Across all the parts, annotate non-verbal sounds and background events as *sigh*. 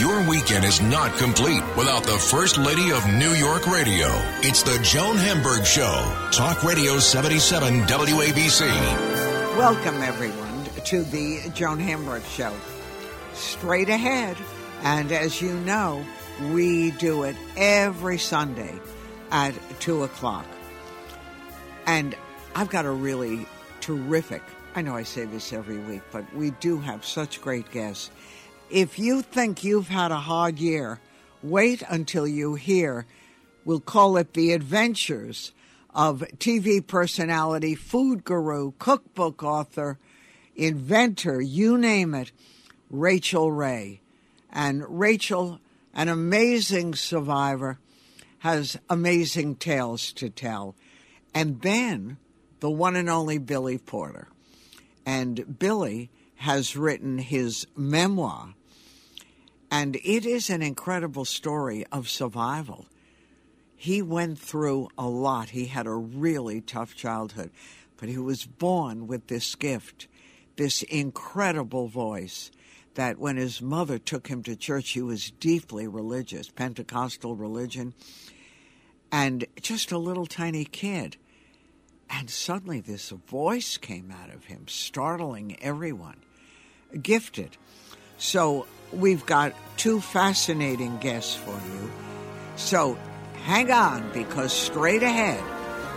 Your weekend is not complete without the First Lady of New York Radio. It's the Joan Hamburg Show. Talk Radio 77 WABC. Welcome, everyone, to the Joan Hamburg Show. Straight ahead. And as you know, we do it every Sunday at 2 o'clock. And I've got a really terrific, I know I say this every week, but we do have such great guests. If you think you've had a hard year, wait until you hear, we'll call it the adventures of TV personality, food guru, cookbook author, inventor, you name it, Rachel Ray. And Rachel, an amazing survivor, has amazing tales to tell. And then the one and only Billy Porter. And Billy has written his memoir. And it is an incredible story of survival. He went through a lot. He had a really tough childhood, but he was born with this gift, this incredible voice that when his mother took him to church, he was deeply religious, Pentecostal religion, and just a little tiny kid. And suddenly this voice came out of him, startling everyone. Gifted. So we've got two fascinating guests for you. So hang on because straight ahead,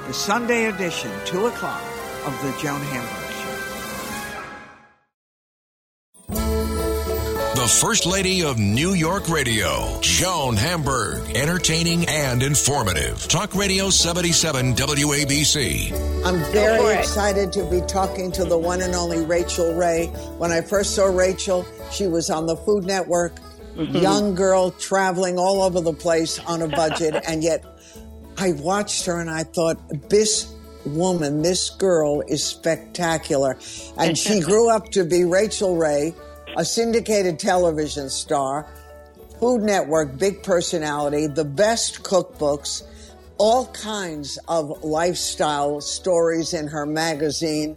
the Sunday edition, 2 o'clock, of the Joan Hamburg The First Lady of New York Radio, Joan Hamburg. Entertaining and informative. Talk Radio 77 WABC. I'm very excited to be talking to the one and only Rachel Ray. When I first saw Rachel, she was on the Food Network, mm-hmm. young girl traveling all over the place on a budget. *laughs* and yet I watched her and I thought, this woman, this girl is spectacular. And she *laughs* grew up to be Rachel Ray a syndicated television star, Food Network, big personality, the best cookbooks, all kinds of lifestyle stories in her magazine.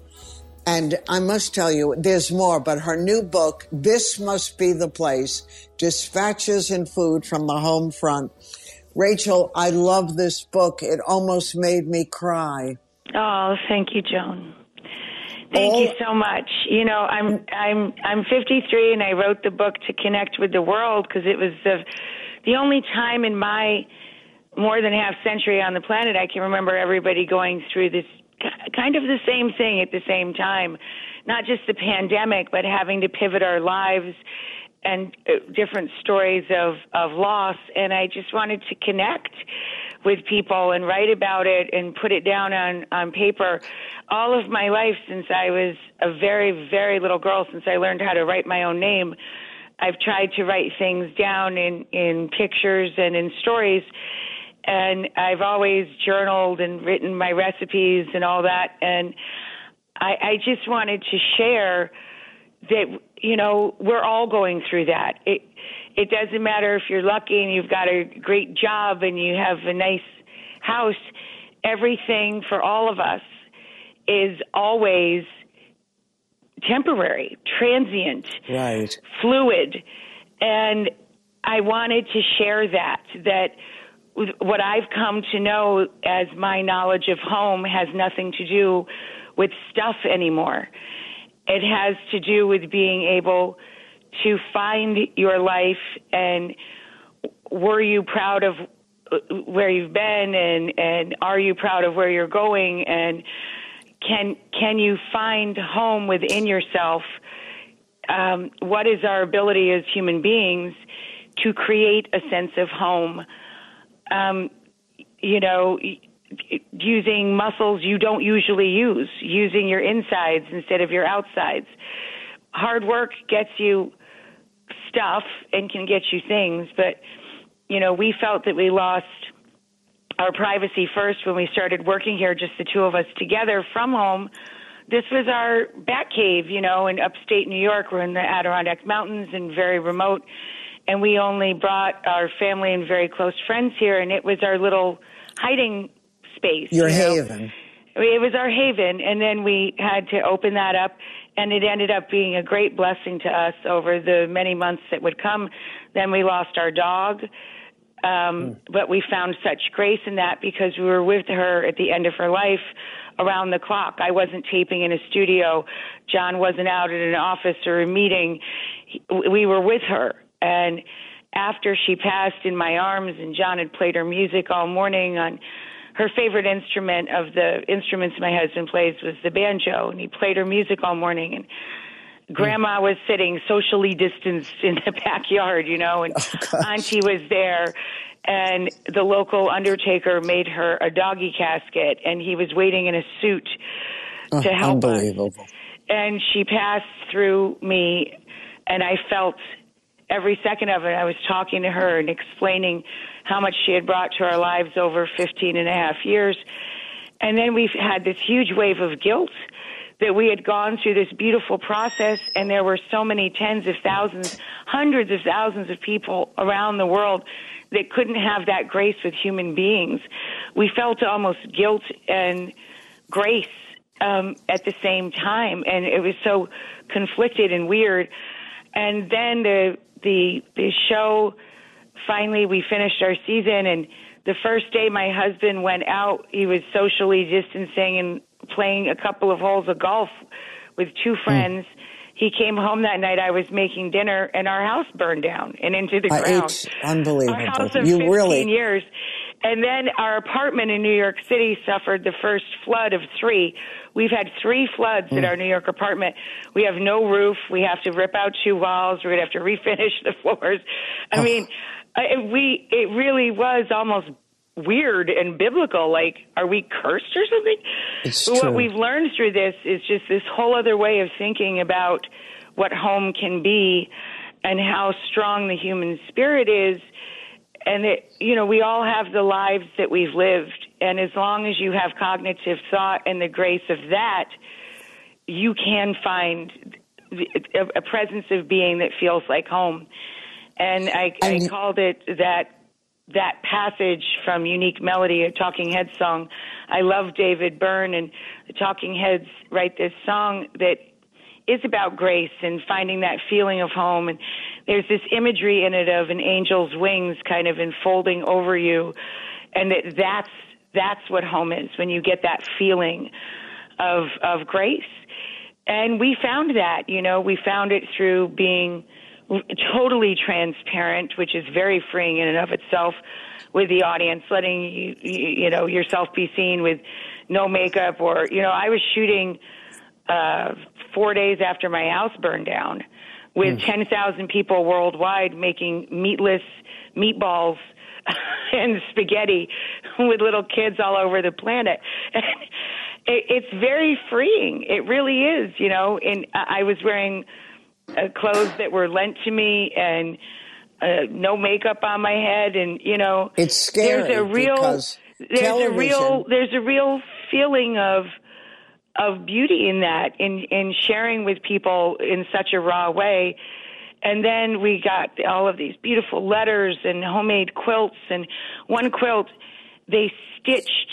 And I must tell you, there's more, but her new book, This Must Be the Place Dispatches and Food from the Home Front. Rachel, I love this book. It almost made me cry. Oh, thank you, Joan. Thank you so much. You know, I'm I'm I'm 53 and I wrote the book to connect with the world because it was the the only time in my more than half century on the planet I can remember everybody going through this kind of the same thing at the same time. Not just the pandemic, but having to pivot our lives and uh, different stories of of loss. And I just wanted to connect with people and write about it and put it down on on paper all of my life since I was a very very little girl since I learned how to write my own name. I've tried to write things down in in pictures and in stories. And I've always journaled and written my recipes and all that. And I I just wanted to share that you know we're all going through that it it doesn't matter if you're lucky and you've got a great job and you have a nice house. Everything for all of us is always temporary, transient, right. fluid. And I wanted to share that, that what I've come to know as my knowledge of home has nothing to do with stuff anymore. It has to do with being able to find your life and were you proud of where you've been and and are you proud of where you're going? And can can you find home within yourself? Um, what is our ability as human beings to create a sense of home? Um, you know using muscles you don't usually use using your insides instead of your outsides hard work gets you stuff and can get you things, but you know, we felt that we lost our privacy first when we started working here, just the two of us together from home. This was our bat cave, you know, in upstate New York. We're in the Adirondack Mountains and very remote. And we only brought our family and very close friends here, and it was our little hiding space. Your you know? haven. It was our haven, and then we had to open that up, and it ended up being a great blessing to us over the many months that would come. Then we lost our dog, um, mm. but we found such grace in that because we were with her at the end of her life around the clock. I wasn't taping in a studio. John wasn't out at an office or a meeting. We were with her. And after she passed in my arms and John had played her music all morning on her favorite instrument of the instruments my husband plays was the banjo and he played her music all morning and grandma mm. was sitting socially distanced *laughs* in the backyard you know and *laughs* oh, auntie was there and the local undertaker made her a doggy casket and he was waiting in a suit oh, to help unbelievable. us. And she passed through me and I felt every second of it. I was talking to her and explaining how much she had brought to our lives over 15 and a half years. And then we've had this huge wave of guilt that we had gone through this beautiful process and there were so many tens of thousands, hundreds of thousands of people around the world that couldn't have that grace with human beings. We felt almost guilt and grace um, at the same time, and it was so conflicted and weird. And then the the the show finally we finished our season, and the first day my husband went out, he was socially distancing and playing a couple of holes of golf with two hmm. friends. Mm he came home that night. I was making dinner, and our house burned down and into the ground. It's unbelievable. Our house of you 15 really... years. And then our apartment in New York City suffered the first flood of three. We've had three floods mm. in our New York apartment. We have no roof. We have to rip out two walls. We're going to have to refinish *laughs* the floors. I oh. mean, we it really was almost weird and biblical. Like, are we cursed or something? It's what true. we've learned through this is just this whole other way of thinking about what home can be and how strong the human spirit is. And that, you know, we all have the lives that we've lived. And as long as you have cognitive thought and the grace of that, you can find a presence of being that feels like home. And I, I called it that that passage from Naive Melody, a Talking Heads song. I love David Byrne, and the Talking Heads write this song that is about grace and finding that feeling of home. And there's this imagery in it of an angel's wings kind of enfolding over you, and that that's that's what home is when you get that feeling of of grace. And we found that, you know, we found it through being totally transparent, which is very freeing in and of itself with the audience, letting you, you know, yourself be seen with no makeup or, you know, I was shooting, uh, four days after my house burned down with mm. 10,000 people worldwide making meatless meatballs *laughs* and spaghetti with little kids all over the planet. *laughs* it, it's very freeing. It really is, you know, and I was wearing uh, clothes that were lent to me and uh, no makeup on my head, and you know, it's scary. There's a real, there's television. a real, there's a real feeling of of beauty in that, in in sharing with people in such a raw way. And then we got all of these beautiful letters and homemade quilts, and one quilt they stitched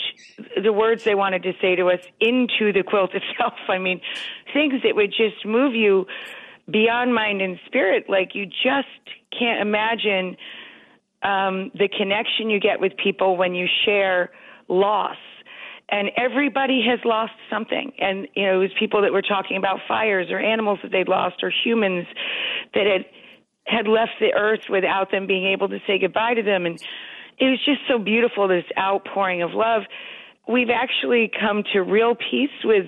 the words they wanted to say to us into the quilt *laughs* itself. I mean, things that would just move you beyond mind and spirit, like you just can't imagine um, the connection you get with people when you share loss. And everybody has lost something. And, you know, it was people that were talking about fires or animals that they'd lost or humans that had had left the earth without them being able to say goodbye to them. And it was just so beautiful, this outpouring of love. We've actually come to real peace with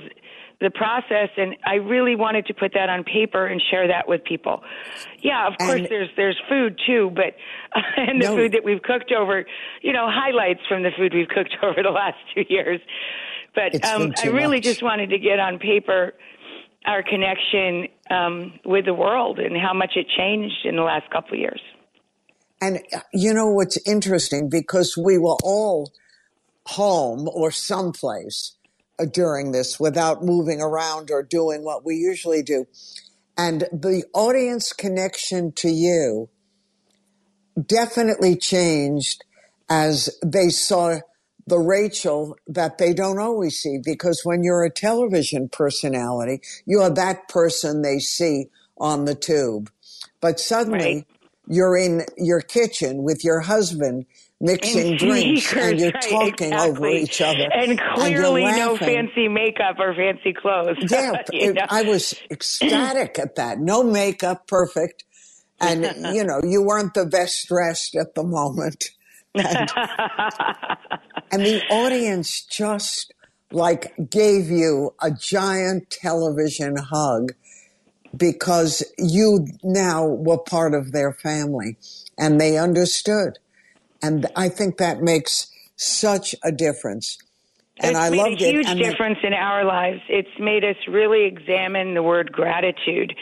the process and I really wanted to put that on paper and share that with people. Yeah, of course there's there's food too, but *laughs* and the no, food that we've cooked over, you know, highlights from the food we've cooked *laughs* over the last 2 years. But um I really much. just wanted to get on paper our connection um with the world and how much it changed in the last couple of years. And uh, you know what's interesting because we were all home or someplace during this without moving around or doing what we usually do. And the audience connection to you definitely changed as they saw the Rachel that they don't always see because when you're a television personality, you are that person they see on the tube. But suddenly right. you're in your kitchen with your husband mixing and drinks *laughs* and you're right, talking exactly. over each other. And clearly and no fancy makeup or fancy clothes. *laughs* Yeah, it, I was ecstatic at that. No makeup, perfect. And, you know, you weren't the best dressed at the moment. *laughs* And, and the audience just like gave you a giant television hug because you now were part of their family and they understood. And I think that makes such a difference. And it's I made loved a huge it. difference in our lives. It's made us really examine the word gratitude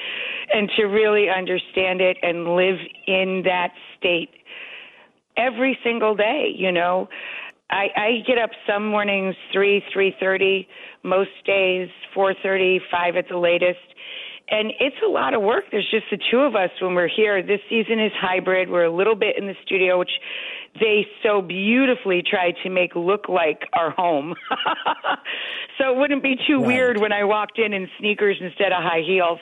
and to really understand it and live in that state every single day, you know. I, I get up some mornings three, three thirty, most days four thirty, five at the latest. And it's a lot of work. There's just the two of us when we're here. This season is hybrid. We're a little bit in the studio, which they so beautifully tried to make look like our home. *laughs* so it wouldn't be too right. weird when I walked in in sneakers instead of high heels.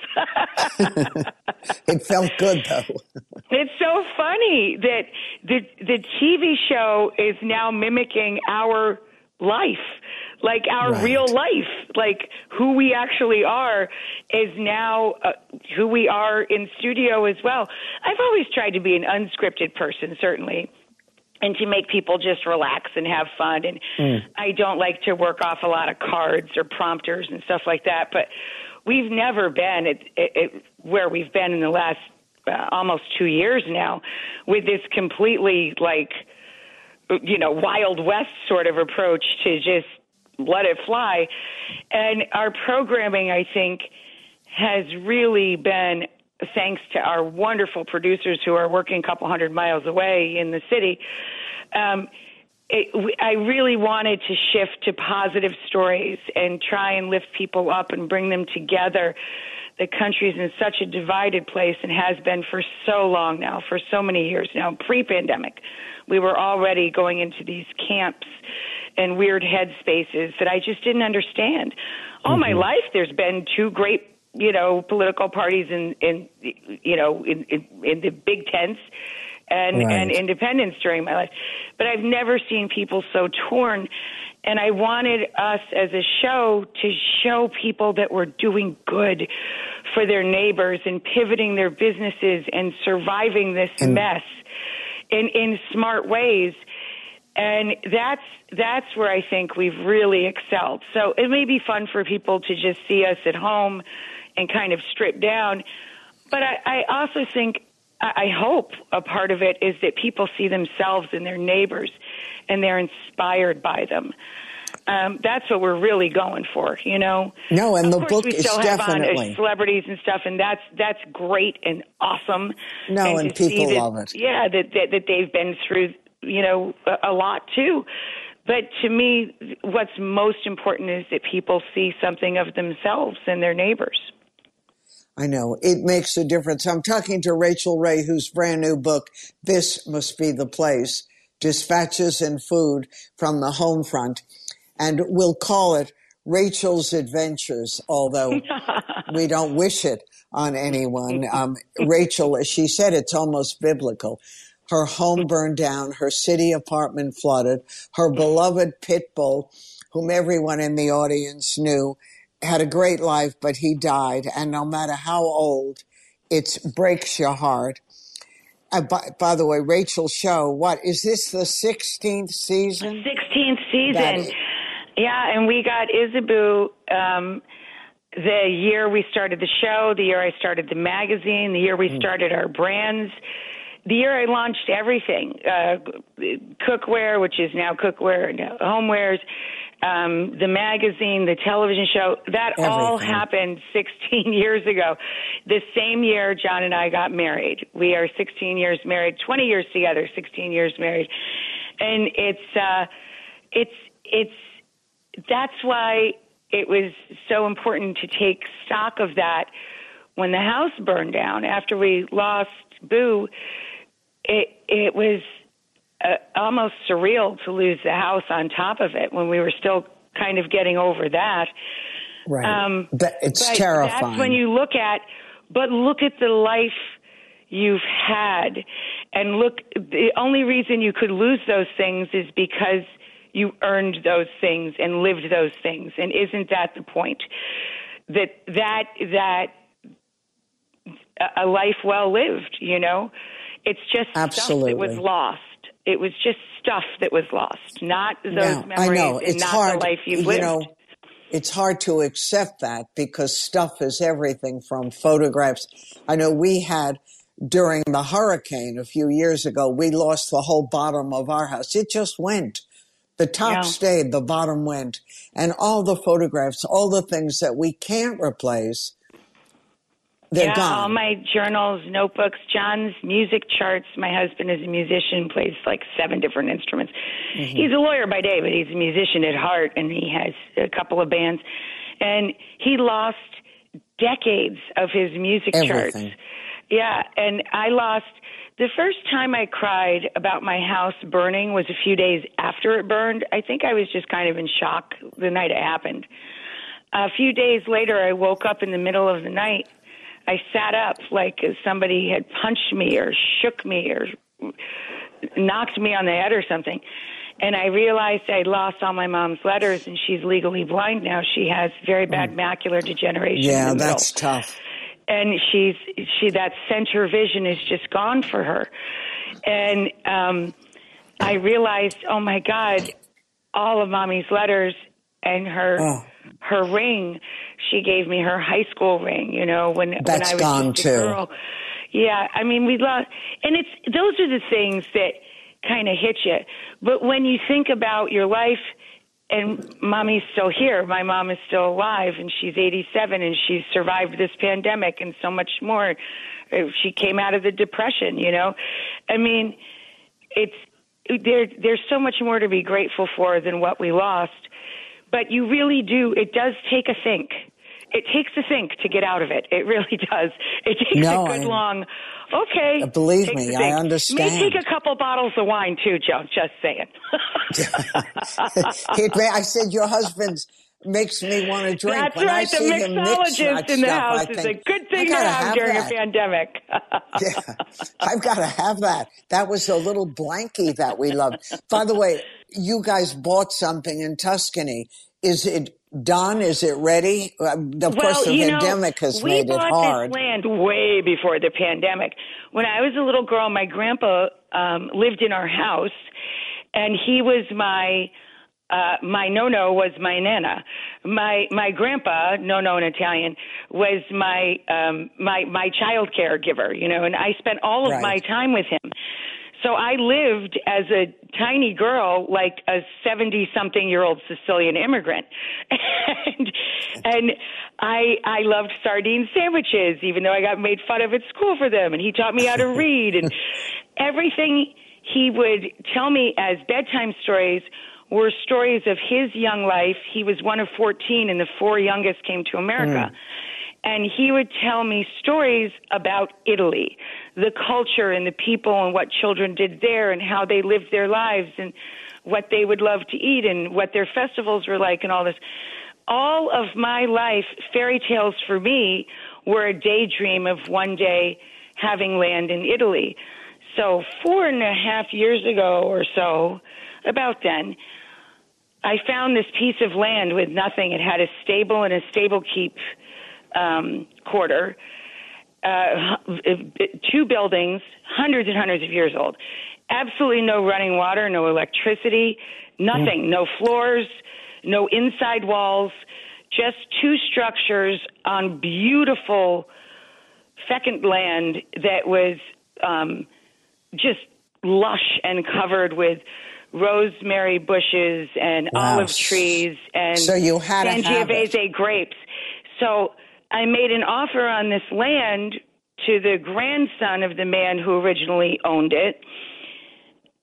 *laughs* it felt good though. it's so funny that the the TV show is now mimicking our life like our right. real life like who we actually are is now uh, who we are in studio as well i've always tried to be an unscripted person certainly and to make people just relax and have fun. And mm. I don't like to work off a lot of cards or prompters and stuff like that. But we've never been at, at, at where we've been in the last uh, almost two years now with this completely like, you know, Wild West sort of approach to just let it fly. And our programming, I think, has really been thanks to our wonderful producers who are working a couple hundred miles away in the city. Um, it, I really wanted to shift to positive stories and try and lift people up and bring them together. The country's in such a divided place and has been for so long now, for so many years now. Pre pandemic, we were already going into these camps and weird headspaces that I just didn't understand. All mm-hmm. my life, there's been two great you know, political parties in, in you know, in, in, in the big tents and, right. and independents during my life. But I've never seen people so torn. And I wanted us as a show to show people that we're doing good for their neighbors and pivoting their businesses and surviving this and, mess in, in smart ways and that's that's where I think we've really excelled. So it may be fun for people to just see us at home and kind of stripped down. But I, I also think, I hope a part of it is that people see themselves in their neighbors and they're inspired by them. Um, that's what we're really going for, you know. No, and of the book we is still definitely on celebrities and stuff, and that's that's great and awesome. No, and, and people that, love it. Yeah, that, that that they've been through, you know, a, a lot too. But to me, what's most important is that people see something of themselves in their neighbors. I know it makes a difference. I'm talking to Rachel Ray, whose brand new book, This Must Be the Place Dispatches and Food from the Home Front. And we'll call it Rachel's Adventures, although *laughs* we don't wish it on anyone. Um, Rachel, as she said, it's almost biblical. Her home burned down, her city apartment flooded, her beloved pit bull, whom everyone in the audience knew, had a great life, but he died. And no matter how old, it breaks your heart. Uh, by, by, the way, Rachel's show, what is this the 16th season? 16th season. Yeah, and we got Isaboo um, the year we started the show, the year I started the magazine, the year we hmm. started our brands, the year I launched everything uh, cookware, which is now cookware and homewares um, the magazine, the television show, that Everything. all happened *laughs* 16 years ago. The same year John and I got married. We are 16 years married, 20 years together, 16 years married. And it's, uh, it's, it's, that's why it was so important to take stock of that when the house burned down after we lost Boo. It, it was, uh, almost surreal to lose the house on top of it when we were still kind of getting over that. Right. Um, but it's terrifying. That's when you look at, but look at the life you've had, and look. The only reason you could lose those things is because you earned those things and lived those things. And isn't that the point? That that that a life well lived. You know, it's just Absolutely. stuff that was lost it was just stuff that was lost, not those yeah, memories I know. It's and not hard, the life you've you lived. Know, it's hard to accept that because stuff is everything from photographs. I know we had during the hurricane a few years ago, we lost the whole bottom of our house. It just went. The top yeah. stayed, the bottom went. And all the photographs, all the things that we can't replace, they're yeah, gone. all my journals, notebooks, John's music charts. My husband is a musician, plays like seven different instruments. Mm-hmm. He's a lawyer by day, but he's a musician at heart, and he has a couple of bands. And he lost decades of his music Everything. charts. Yeah, and I lost the first time I cried about my house burning was a few days after it burned. I think I was just kind of in shock the night it happened. A few days later, I woke up in the middle of the night I sat up like somebody had punched me or shook me or knocked me on the head or something. And I realized I'd lost all my mom's letters, and she's legally blind now. She has very bad mm. macular degeneration. Yeah, that's tough. And she's she that center vision is just gone for her. And um, I realized, oh my God, all of mommy's letters and her oh. her ring she gave me her high school ring, you know, when, That's when I was gone just a too. girl. Yeah, I mean, we love, and it's, those are the things that kind of hit you. But when you think about your life, and mommy's still here. My mom is still alive, and she's 87, and she's survived this pandemic and so much more. Uh, she came out of the depression, you know. I mean, it's there. There's so much more to be grateful for than what we lost. But you really do. It does take a think it takes a think to get out of it. It really *laughs* does. It takes no, a good I, long. Okay. Uh, believe me, I understand. May take a couple bottles of wine too, Joe. Just saying. *laughs* I said your husband's makes me want to *laughs* drink. That's when right. The mixologist in the stuff, house is a good thing to have, have during that. a pandemic. yeah, I've got to have that. That was a little blankie that we loved. By the way, you guys bought something in Tuscany. Is it done? Is it ready? Uh, of well, course, the pandemic know, has made it hard. We bought this land way before the pandemic. When I was a little girl, my grandpa um, lived in our house, and he was my uh, my nonno was my nana. My my grandpa, nonno in Italian, was my um, my my child care giver. You know, and I spent all of right. my time with him. So I lived as a tiny girl like a 70 something year old Sicilian immigrant. *laughs* and and I I loved sardine sandwiches even though I got made fun of at school for them and he taught me how to read and *laughs* everything he would tell me as bedtime stories were stories of his young life. He was one of 14 and the four youngest came to America. Mm and he would tell me stories about Italy, the culture and the people and what children did there and how they lived their lives and what they would love to eat and what their festivals were like and all this. All of my life, fairy tales for me were a daydream of one day having land in Italy. So, four and a half years ago or so, about then, I found this piece of land with nothing. It had a stable and a stable keep um, quarter, uh, *laughs* two buildings, hundreds and hundreds of years old. Absolutely no running water, no electricity, nothing, mm. no floors, no inside walls, just two structures on beautiful second land that was um, just lush and covered with rosemary bushes and Wow. olive trees and So you had to have it. Sangiovese grapes. So I made an offer on this land to the grandson of the man who originally owned it.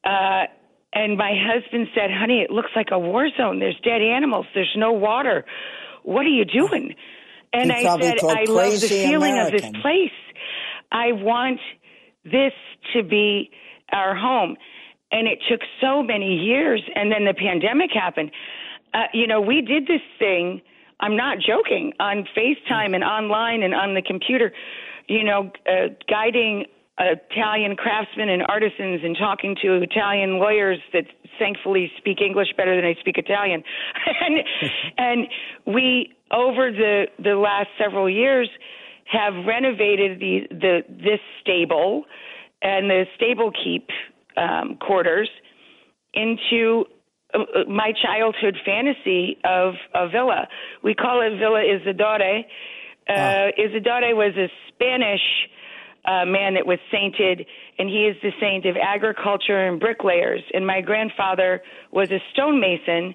Uh, and my husband said, "Honey, it looks like a war zone. There's dead animals. There's no water. What are you doing?" And I said, "I love the feeling of this place. I want this to be our home." And it took so many years, and then the pandemic happened. Uh, you know, we did this thing. I'm not joking on FaceTime and online and on the computer. You know, uh, guiding Italian craftsmen and artisans and talking to Italian lawyers that thankfully speak English better than I speak Italian. *laughs* and *laughs* and we over the the last several years have renovated the the this stable and the stable keep um, quarters into my childhood fantasy of a villa. We call it Villa Isidore. Uh, Isidore was a Spanish uh, man that was sainted, and he is the saint of agriculture and bricklayers. And my grandfather was a stonemason,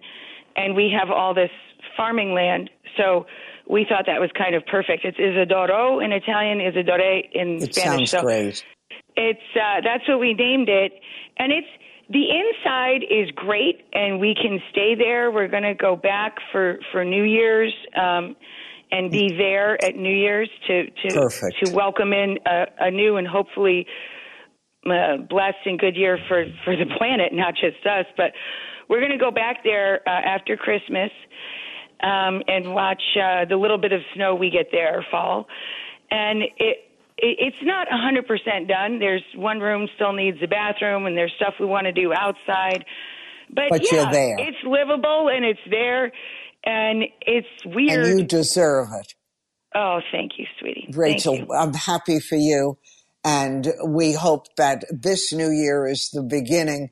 and we have all this farming land. So we thought that was kind of perfect. It's Isidoro in Italian, Isidore in It Spanish. sounds so great. it's uh, that's what we named it, and it's the inside is great, and we can stay there. We're going to go back for for New Year's um, and be there at New Year's to to Perfect. to welcome in a, a new and hopefully uh, blessed and good year for for the planet, not just us. But we're going to go back there uh, after Christmas um, and watch uh, the little bit of snow we get there fall. And it, it it's not 100% done. There's one room still needs a bathroom, and there's stuff we want to do outside. But, But yeah, you're there. it's livable and it's there, and it's weird. And you deserve it. oh, thank you, sweetie. Rachel, you. I'm happy for you. And we hope that this new year is the beginning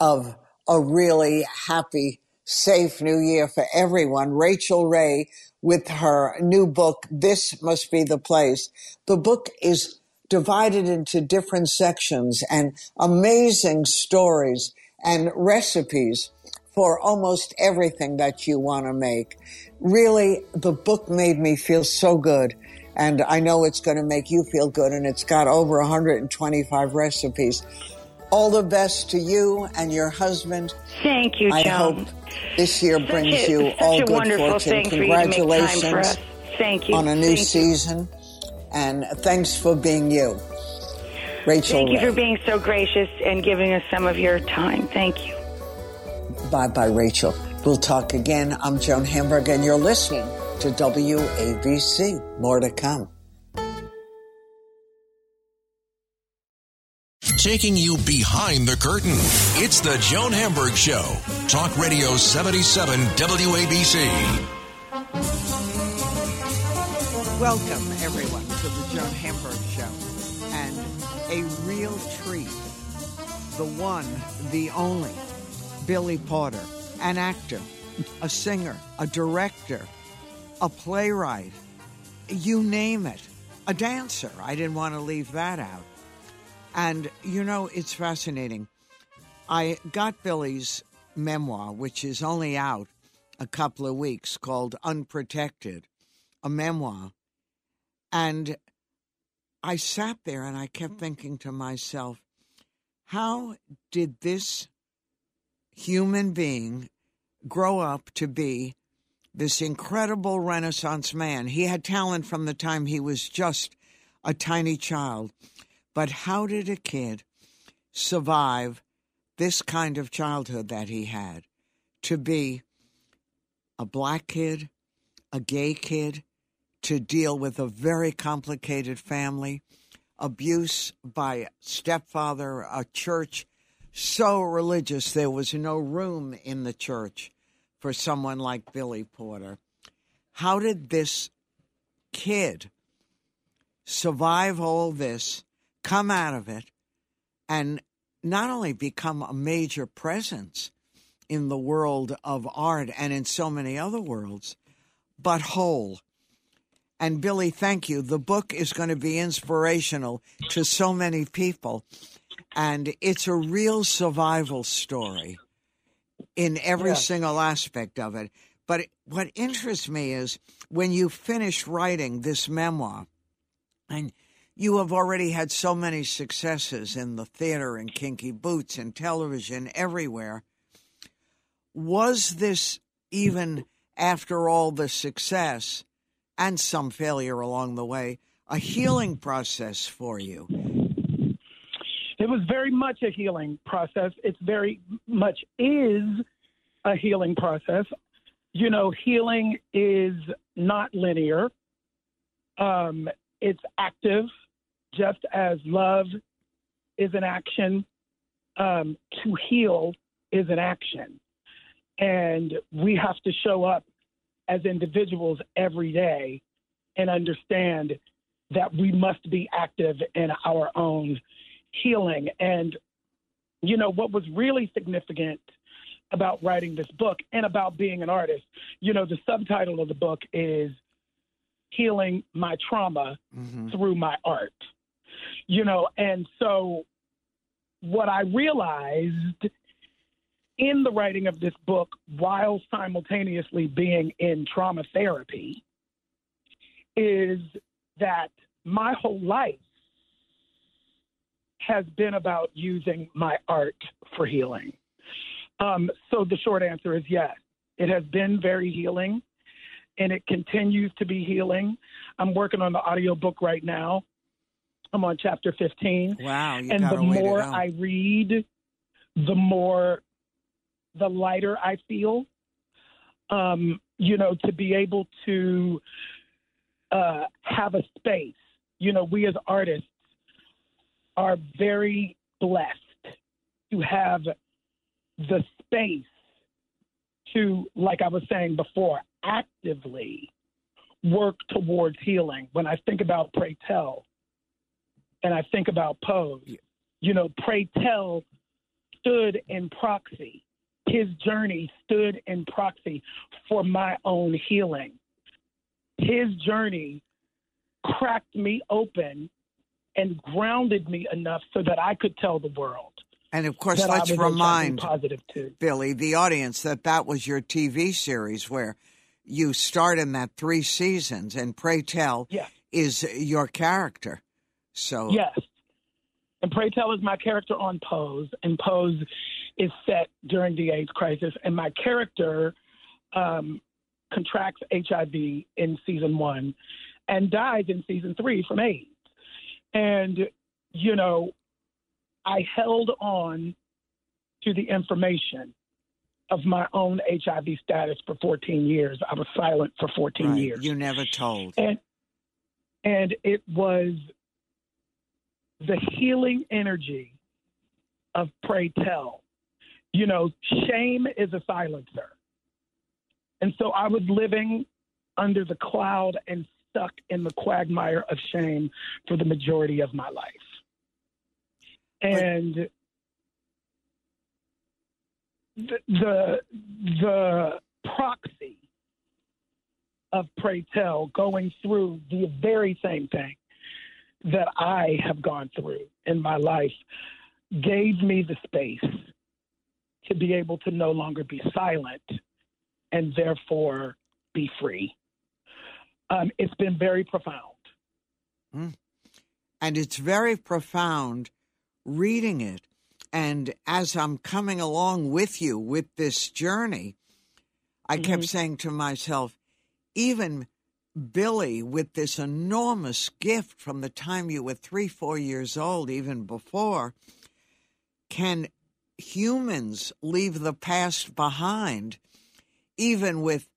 of a really happy, safe new year for everyone. Rachel Ray with her new book, This Must Be the Place. The book is divided into different sections and amazing stories and recipes for almost everything that you want to make. Really, the book made me feel so good. And I know it's going to make you feel good. And it's got over 125 recipes. All the best to you and your husband. Thank you, Joan. I hope this year Such brings a, you all good fortune. thing for you to make time for Congratulations. Thank you. on a new Thank you. season. And thanks for being you. Rachel Thank you Ray. for being so gracious and giving us some of your time. Thank you. Bye bye, Rachel. We'll talk again. I'm Joan Hamburg, and you're listening to WABC. More to come. Taking you behind the curtain. It's the Joan Hamburg Show. Talk Radio 77 WABC. Welcome, everyone, to the Joan Hamburg Show. And a real treat. The one, the only, Billy Porter, an actor, a singer, a director, a playwright, you name it, a dancer. I didn't want to leave that out. And, you know, it's fascinating. I got Billy's memoir, which is only out a couple of weeks, called Unprotected, a memoir. And I sat there and I kept thinking to myself, how did this human being grow up to be this incredible Renaissance man? He had talent from the time he was just a tiny child. But how did a kid survive this kind of childhood that he had? To be a black kid, a gay kid, to deal with a very complicated family, abuse by stepfather, a church so religious there was no room in the church for someone like Billy Porter. How did this kid survive all this, come out of it, and not only become a major presence in the world of art and in so many other worlds, but whole? And Billy, thank you. The book is going to be inspirational to so many people. And it's a real survival story in every Yeah. single aspect of it. But what interests me is when you finish writing this memoir, and you have already had so many successes in the theater and Kinky Boots and television everywhere. Was this even after all the success and some failure along the way, a healing process for you? It was very much a healing process. It's very much is a healing process. You know, healing is not linear. Um, it's active, just as love is an action. Um, to heal is an action, and we have to show up as individuals every day and understand that we must be active in our own healing. And, you know, what was really significant about writing this book and about being an artist, you know, the subtitle of the book is Healing My Trauma Mhm. Through My Art. You know, and so what I realized in the writing of this book, while simultaneously being in trauma therapy, is that my whole life has been about using my art for healing. Um, so the short answer is yes. It has been very healing and it continues to be healing. I'm working on the audiobook right now. I'm on chapter 15 Wow, and the more. I read, the more the lighter I feel. Um, you know, to be able to uh, have a space. You know, we as artists are very blessed to have the space to, like I was saying before, actively work towards healing. When I think about Pray Tell and I think about Pose, you know, Pray Tell stood in proxy. His journey stood in proxy for my own healing. His journey cracked me open and grounded me enough so that I could tell the world and of course, let's remind positive too. Billy, the audience, that that was your TV series where you starred in that three seasons, and Pray Tell is your character. So Yes. And Pray Tell is my character on Pose, and Pose is set during the AIDS crisis. And my character um, contracts HIV in season one and dies in season three from AIDS. And, you know, I held on to the information of my own HIV status for 14 years. I was silent for 14 right, years you never told. and and it was the healing energy of pray tell. You know shame is a silencer. And so i was living under the cloud and stuck in the quagmire of shame for the majority of my life. And the the, the proxy of pray tell going through the very same thing that I have gone through in my life gave me the space to be able to no longer be silent and therefore be free. Um, it's been very profound. And it's very profound reading it. And as I'm coming along with you with this journey, I kept saying to myself, even Billy, with this enormous gift from the time you were three, four years old, even before, can humans leave the past behind, even with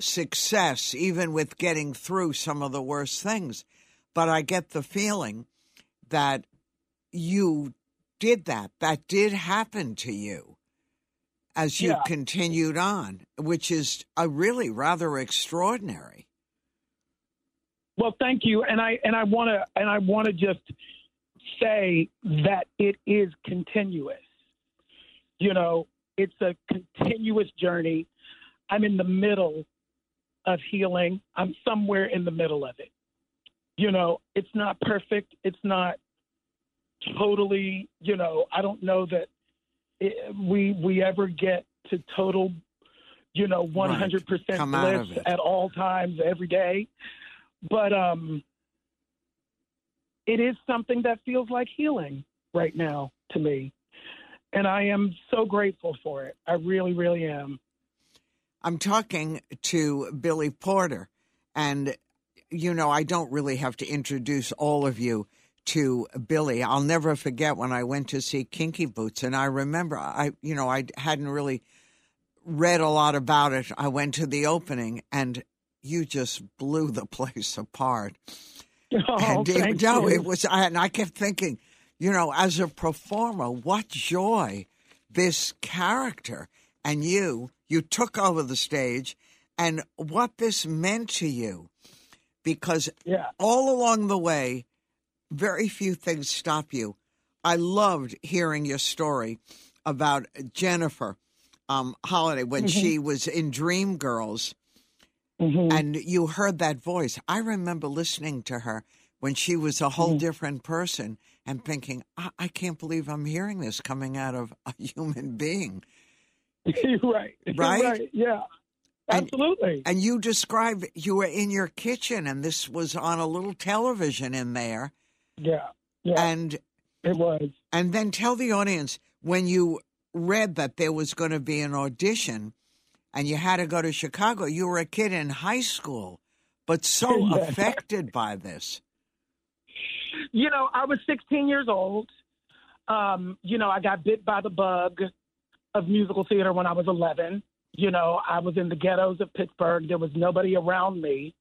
success, even with getting through some of the worst things? But I get the feeling that you did that. That did happen to you as you Yeah. continued on, which is a really rather extraordinary. Well, thank you, and I and I want to and I want to just say that it is continuous. You know, it's a continuous journey. I'm in the middle of healing. I'm somewhere in the middle of it. You know, it's not perfect. It's not totally. You know, I don't know that it, we we ever get to total, you know, 100% Come out of bliss at all times, every day. But um, it is something that feels like healing right now to me. And I am so grateful for it. I really, really am. I'm talking to Billy Porter, and you know, I don't really have to introduce all of you to Billy. I'll never forget when I went to see Kinky Boots, and I remember I, you know, I hadn't really read a lot about it. I went to the opening, and you just blew the *laughs* place apart. Oh, and thank no, you. it was, I, and I kept thinking, you know, as a performer, what joy this character and you, you took over the stage, and what this meant to you, because Yeah. all along the way, very few things stop you. I loved hearing your story about Jennifer um, Holliday when Mm-hmm. she was in Dreamgirls Mhm. and you heard that voice. I remember listening to her when she was a whole Mm-hmm. different person and thinking, I-, I can't believe I'm hearing this coming out of a *laughs* human being. *laughs* *laughs* right. Right? Yeah. And- Absolutely. And you described you were in your kitchen and this was on a little television in there. yeah. Yeah. And it was. and then tell the audience when you read that there was going to be an audition and you had to go to Chicago, you were a kid in high school, but so *laughs* affected by this. You know, I was 16 years old. Um, you know, I got bit by the bug of musical theater when I was 11. You know, I was in the ghettos of Pittsburgh. There was nobody around me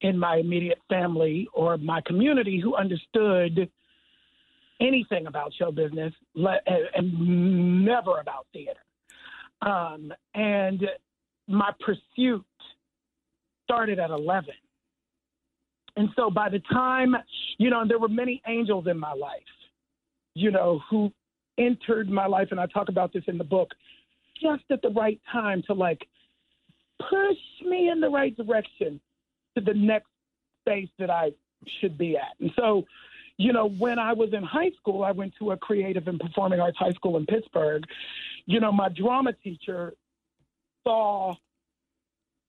in my immediate family or my community who understood anything about show business and, and never about theater. Um, and my pursuit started at 11. And so by the time, you know, there were many angels in my life, you know, who entered my life, and I talk about this in the book, just at the right time to like push me in the right direction to the next space that I should be at. And so, you know, when I was in high school, I went to a creative and performing arts high school in Pittsburgh. You know, my drama teacher saw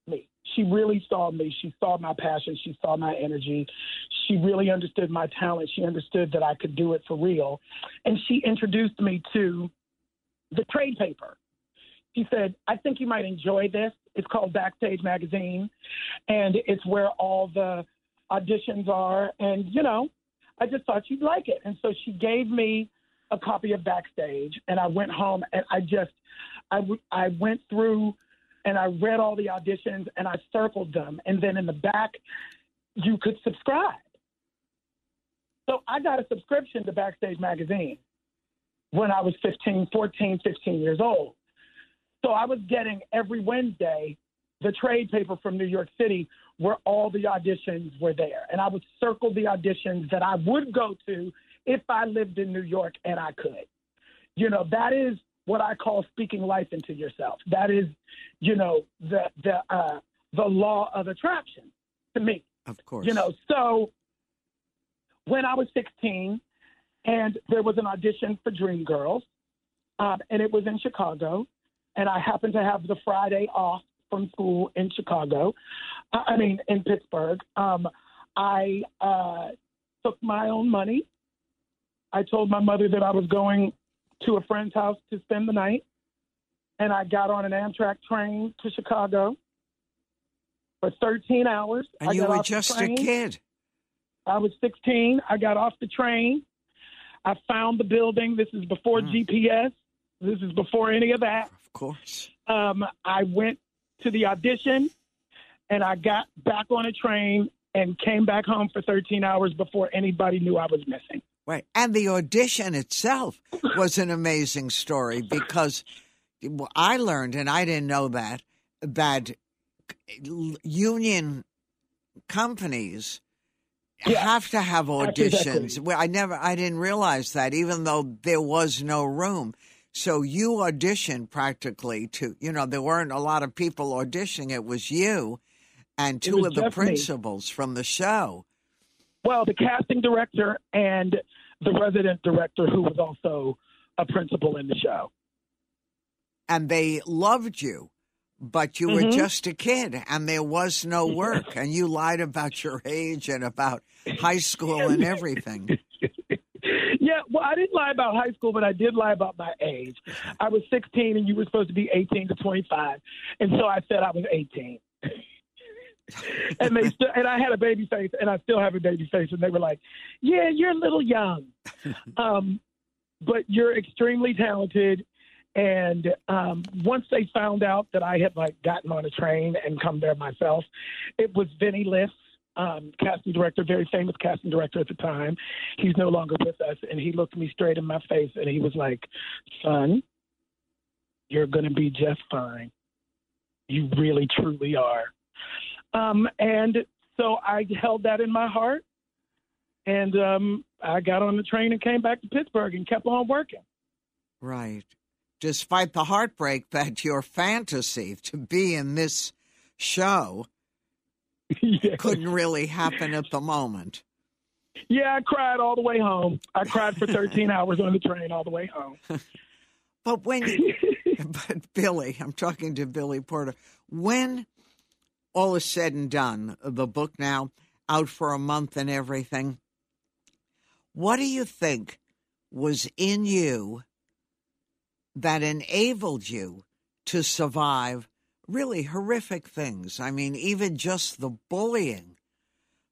me. She really saw me. She saw my passion. She saw my energy. She really understood my talent. She understood that I could do it for real. And she introduced me to the trade paper. She said, I think you might enjoy this. It's called Backstage Magazine, and it's where all the auditions are. And, you know, I just thought you'd like it. And so she gave me a copy of Backstage, and I went home and I just, I, w- I went through and I read all the auditions and I circled them. And then in the back, you could subscribe. So I got a subscription to Backstage Magazine when I was 15, 14, 15 years old. So I was getting every Wednesday the trade paper from New York City where all the auditions were there. And I would circle the auditions that I would go to if I lived in New York and I could. You know, that is what I call speaking life into yourself. That is, you know, the the uh, the law of attraction to me. Of course. You know, so when I was 16, and there was an audition for Dreamgirls, um, and it was in Chicago, and I happened to have the Friday off from school in Chicago. I I mean, in Pittsburgh. Um, I uh, took my own money. I told my mother that I was going to a friend's house to spend the night, and I got on an Amtrak train to Chicago for 13 hours. and I you were just a kid. I was 16. I got off the train. I found the building. This is before Mm. GPS. This is before any of that. Of course. Um, I went to the audition and I got back on a train and came back home for 13 hours before anybody knew I was missing. Right. And the audition itself was an amazing story because I learned, and I didn't know that, that union companies Yeah. have to have auditions. Exactly. Well, I never, I didn't realize that, even though there was no room. So you auditioned practically to, you know, there weren't a lot of people auditioning. It was you and two of the just me. principals from the show. Well, the casting director and the resident director, who was also a principal in the show. and they loved you, but you Mm-hmm. were just a kid and there was no *laughs* work, and you lied about your age and about high school and everything. Well, I didn't lie about high school, but I did lie about my age. I was 16, and you were supposed to be 18 to 25, and so I said I was 18. *laughs* and they still, and I had a baby face, and I still have a baby face, and they were like, "Yeah, you're a little young, *laughs* um, but you're extremely talented." And um, once they found out that I had like gotten on a train and come there myself, it was Vinny Liff, um, casting director, very famous casting director at the time. He's no longer with us, and he looked me straight in my face and he was like, "Son, you're going to be just fine. You really, truly are." Um, and so I held that in my heart, and um, I got on the train and came back to Pittsburgh and kept on working. Right. Despite the heartbreak that your fantasy to be in this show *laughs* yeah. couldn't really happen at the moment. yeah, I cried all the way home. I cried for 13 *laughs* hours on the train all the way home. *laughs* But when you, but Billy, I'm talking to Billy Porter. When all is said and done, the book now out for a month and everything, what do you think was in you that enabled you to survive really horrific things? I mean, even just the bullying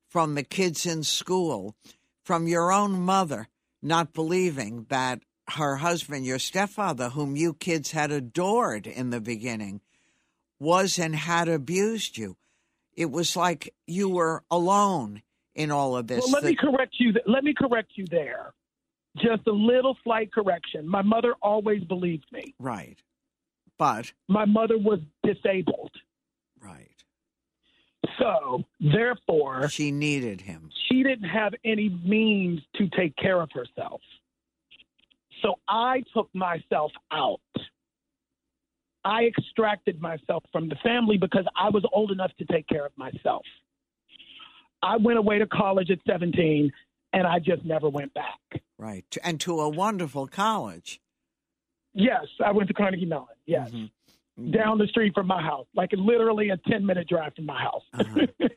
from the kids in school, from your own mother not believing that her husband, your stepfather, whom you kids had adored in the beginning, was and had abused you. It was like you were alone in all of this. Well, let me correct you. th- Let me correct you there. Just a little slight correction. My mother always believed me. right. But, My mother was disabled. right. So, therefore, She needed him. she didn't have any means to take care of herself. So I took myself out. I extracted myself from the family because I was old enough to take care of myself. I went away to college at 17 and I just never went back. Right. And to a wonderful college. Yes, I went to Carnegie Mellon. Yes. Mhm. Down the street from my house, like literally a 10 minute drive from my house. Uh-huh. *laughs*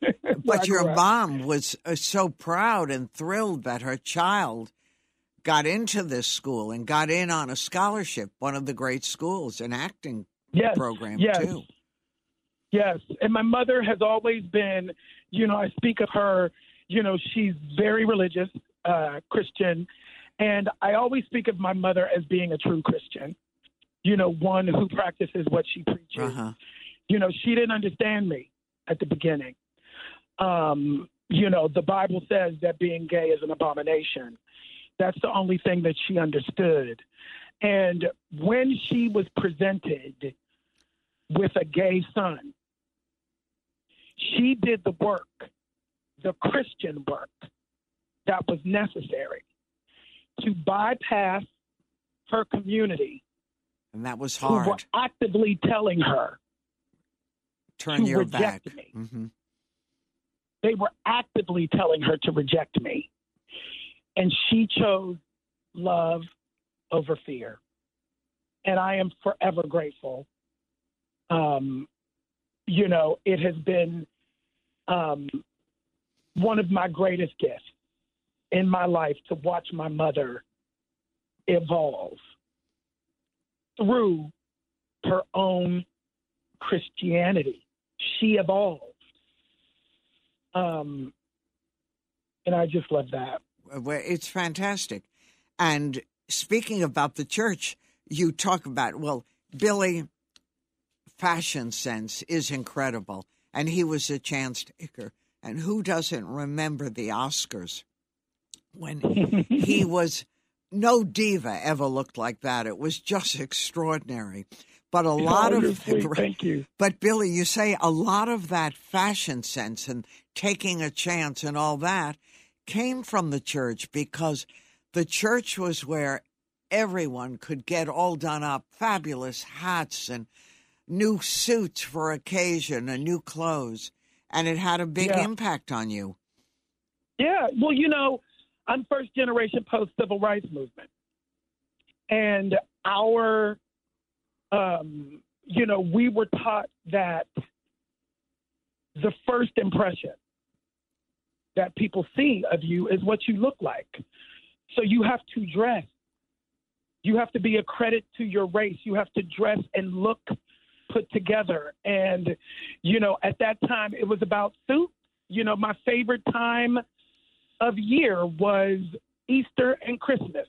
But your up. mom was uh, so proud and thrilled that her child got into this school and got in on a scholarship, one of the great schools, an acting yes, program, yes. too. Yes, and my mother has always been, you know, I speak of her, you know, she's very religious, uh, Christian, and I always speak of my mother as being a true Christian, you know, one who practices what she preaches. Uh-huh. You know, she didn't understand me at the beginning. Um, you know, the Bible says that being gay is an abomination. That's the only thing that she understood. And when she was presented with a gay son, she did the work, the Christian work that was necessary to bypass her community And that was who were hard. actively telling her Turn to your back. reject me. hmm they were actively telling her to reject me. And she chose love over fear. And I am forever grateful. Um, you know, it has been um, one of my greatest gifts in my life to watch my mother evolve through her own Christianity. She evolved. Um, and I just love that. Well, It's fantastic. And speaking about the church, you talk about, well, Billy, fashion sense is incredible. And he was a chance taker. And who doesn't remember the Oscars when he *laughs* was no diva ever looked like that. It was just extraordinary. But a *laughs* lot of. *laughs* Thank you. but Billy, you say a lot of that fashion sense and taking a chance and all that came from the church because the church was where everyone could get all done up, fabulous hats and new suits for occasion and new clothes. And it had a big Yeah. impact on you. Yeah, well, you know, I'm first generation post civil rights movement, and our um, you know, we were taught that the first impression that people see of you is what you look like. So you have to dress. You have to be a credit to your race. You have to dress and look put together. And, you know, at that time it was about suits. You know, my favorite time of year was Easter and Christmas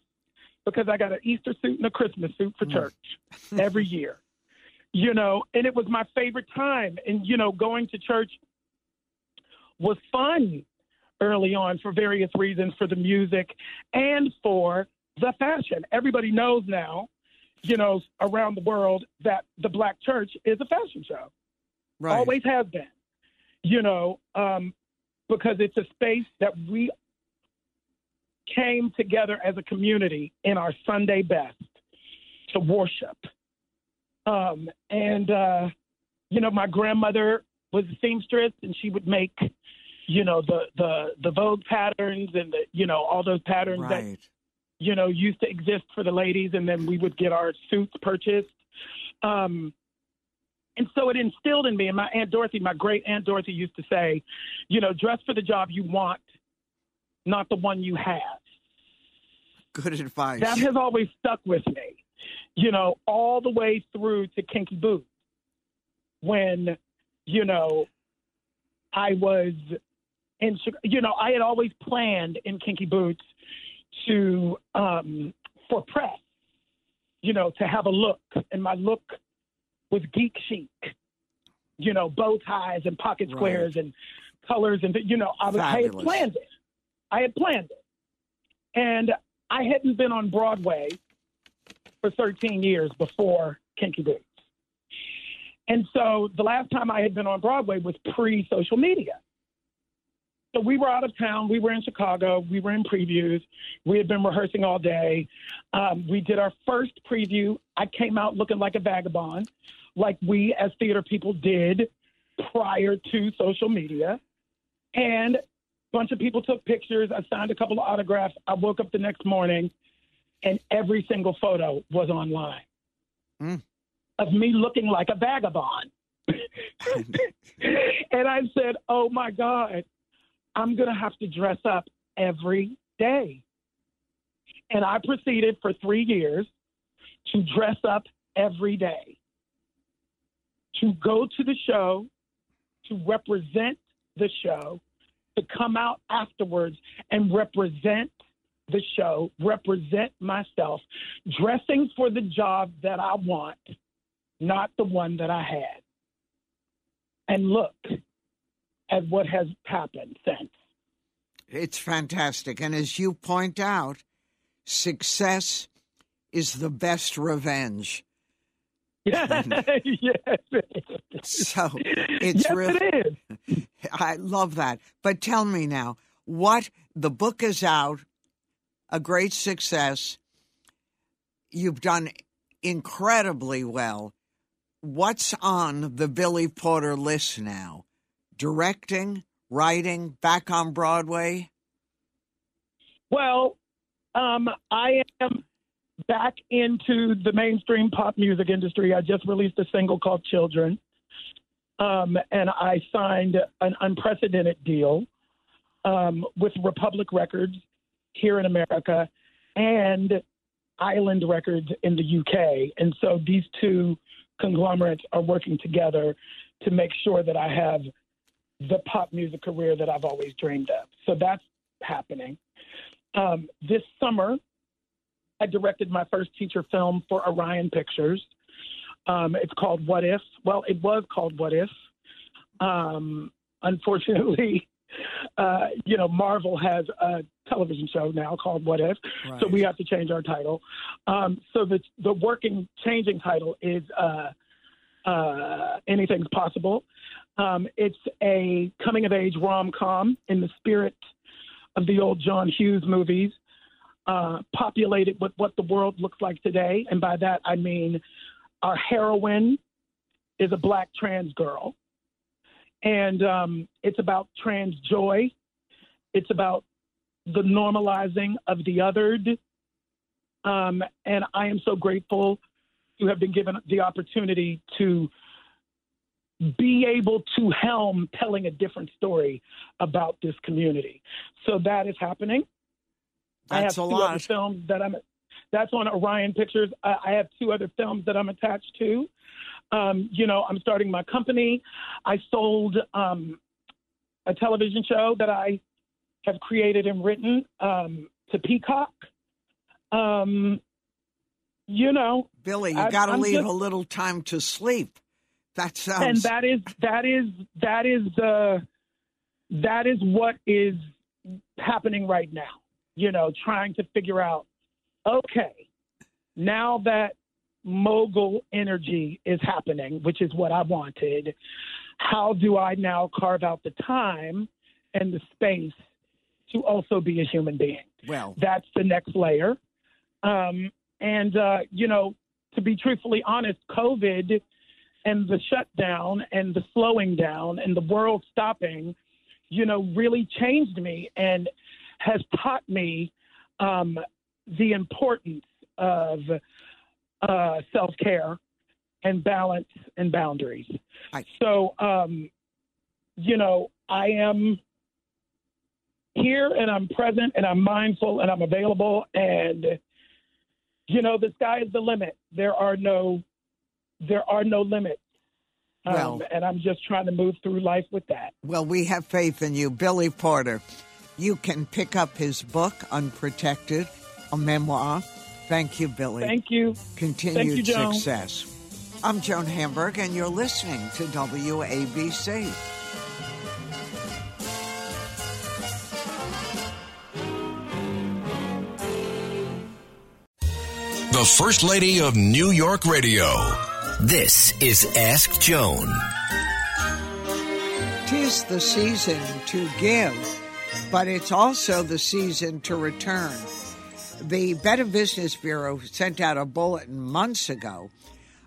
because I got an Easter suit and a Christmas suit for mm. church every *laughs* year. You know, and it was my favorite time. And, you know, going to church was fun early on for various reasons for the music and for the fashion. Everybody knows now, you know, around the world that the black church is a fashion show. Right. Always has been. You know, um, because it's a space that we came together as a community in our Sunday best to worship. Um, and, uh, you know, my grandmother was a seamstress and she would make, you know, the, the, the Vogue patterns and the, you know, all those patterns right. that, you know, used to exist for the ladies. And then we would get our suits purchased. Um, and so it instilled in me, and my Aunt Dorothy, my great Aunt Dorothy used to say, you know, dress for the job you want not the one you have. Good advice. That has always stuck with me, you know, all the way through to Kinky Boots. When, you know, I was in, you know, I had always planned in Kinky Boots to, um, for press, you know, to have a look. And my look was geek chic, you know, bow ties and pocket squares right. and colors. And, you know, I, was, I had planned it. I had planned it. And I hadn't been on Broadway for 13 years before Kinky Boots. And so the last time I had been on Broadway was pre social media. So we were out of town. We were in Chicago. We were in previews. We had been rehearsing all day. Um, we did our first preview. I came out looking like a vagabond, like we as theater people did prior to social media. And a bunch of people took pictures. I signed a couple of autographs. I woke up the next morning and every single photo was online mm. of me looking like a vagabond. *laughs* *laughs* and I said, Oh my God, I'm going to have to dress up every day. And I proceeded for three years to dress up every day, to go to the show, to represent the show, to come out afterwards and represent the show, represent myself, dressing for the job that I want, not the one that I had. And look at what has happened since. It's fantastic. And as you point out, success is the best revenge. *laughs* yes. so it's yes, really. It is. I love that. But tell me now, what the book is out, a great success. You've done incredibly well. What's on the Billy Porter list now? Directing, writing, back on Broadway? Well, um, I am back into the mainstream pop music industry. I just released a single called Children. Um, and I signed an unprecedented deal um, with Republic Records here in America and Island Records in the UK. And so these two conglomerates are working together to make sure that I have the pop music career that I've always dreamed of. So that's happening. Um, this summer, I directed my first feature film for Orion Pictures. Um, it's called What If. Well, it was called What If. Um, unfortunately, *laughs* uh, you know, Marvel has a television show now called What If, right. so we have to change our title. Um, so the the working changing title is uh, uh, Anything's Possible. Um, it's a coming of age rom com in the spirit of the old John Hughes movies, uh, populated with what the world looks like today, and by that I mean our heroine is a black trans girl. And um, it's about trans joy. It's about the normalizing of the othered. Um, and I am so grateful to have been given the opportunity to be able to helm telling a different story about this community. So that is happening. That's I have a two lot. other films that I'm. That's on Orion Pictures. I, I have two other films that I'm attached to. Um, you know, I'm starting my company. I sold um, a television show that I have created and written um, to Peacock. Um, you know, Billy, you got to leave just- a little time to sleep. That and that is that is that is uh, that is what is happening right now. You know, trying to figure out, okay, now that mogul energy is happening, which is what I wanted, how do I now carve out the time and the space to also be a human being? well, That's the next layer. Um, and, uh, you know, to be truthfully honest, COVID and the shutdown and the slowing down and the world stopping, you know, really changed me and has taught me um, the importance of uh, self care and balance and boundaries. So, um, you know, I am here and I'm present and I'm mindful and I'm available and you know the sky is the limit. There are no there are no limits. Um, Well- and I'm just trying to move through life with that. well, we have faith in you, Billy Porter. You can pick up his book, Unprotected, a memoir. Thank you, Billy. Thank you. Continued Thank you, Joan. success. I'm Joan Hamburg, and you're listening to WABC. The First Lady of New York Radio. This is Ask Joan. Tis the season to give, but it's also the season to return. The Better Business Bureau sent out a bulletin months ago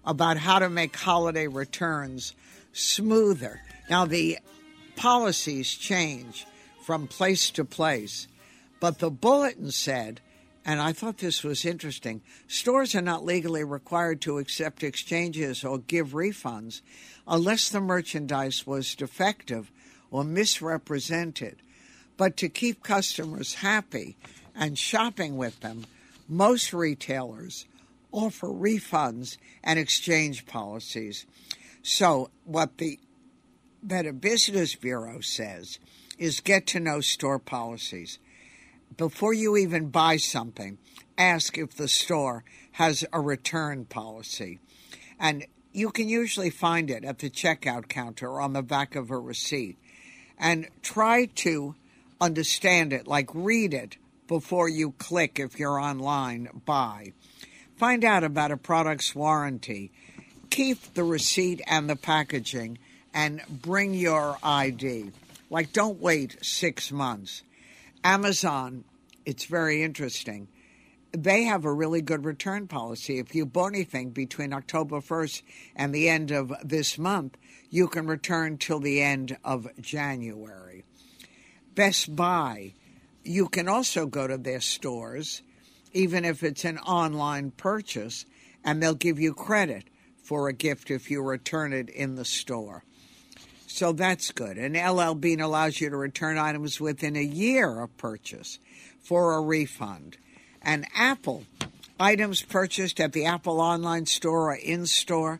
about how to make holiday returns smoother. Now, the policies change from place to place, but the bulletin said, and I thought this was interesting stores are not legally required to accept exchanges or give refunds unless the merchandise was defective or misrepresented. But to keep customers happy and shopping with them, most retailers offer refunds and exchange policies. So, what the Better Business Bureau says is get to know store policies. Before you even buy something, ask if the store has a return policy. And you can usually find it at the checkout counter or on the back of a receipt. And try to understand it, like read it before you click if you're online buy. Find out about a product's warranty. Keep the receipt and the packaging and bring your ID. Like, don't wait six months. Amazon, it's very interesting. They have a really good return policy. If you bought anything between October 1st and the end of this month, you can return till the end of January. Best Buy, you can also go to their stores, even if it's an online purchase, and they'll give you credit for a gift if you return it in the store. So that's good. And LL Bean allows you to return items within a year of purchase for a refund. And Apple, items purchased at the Apple online store or in store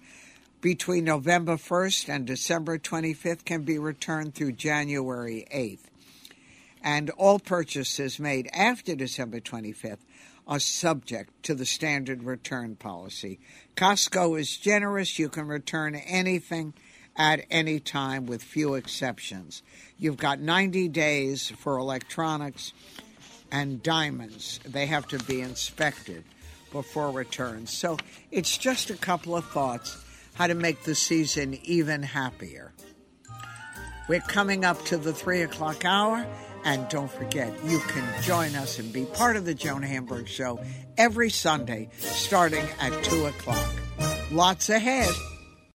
between November 1st and December 25th can be returned through January 8th. And all purchases made after December 25th are subject to the standard return policy. Costco is generous. You can return anything at any time with few exceptions. You've got 90 days for electronics and diamonds. They have to be inspected before return. So it's just a couple of thoughts how to make the season even happier. We're coming up to the three o'clock hour. And don't forget, you can join us and be part of the Joan Hamburg Show every Sunday starting at 2 o'clock. Lots ahead.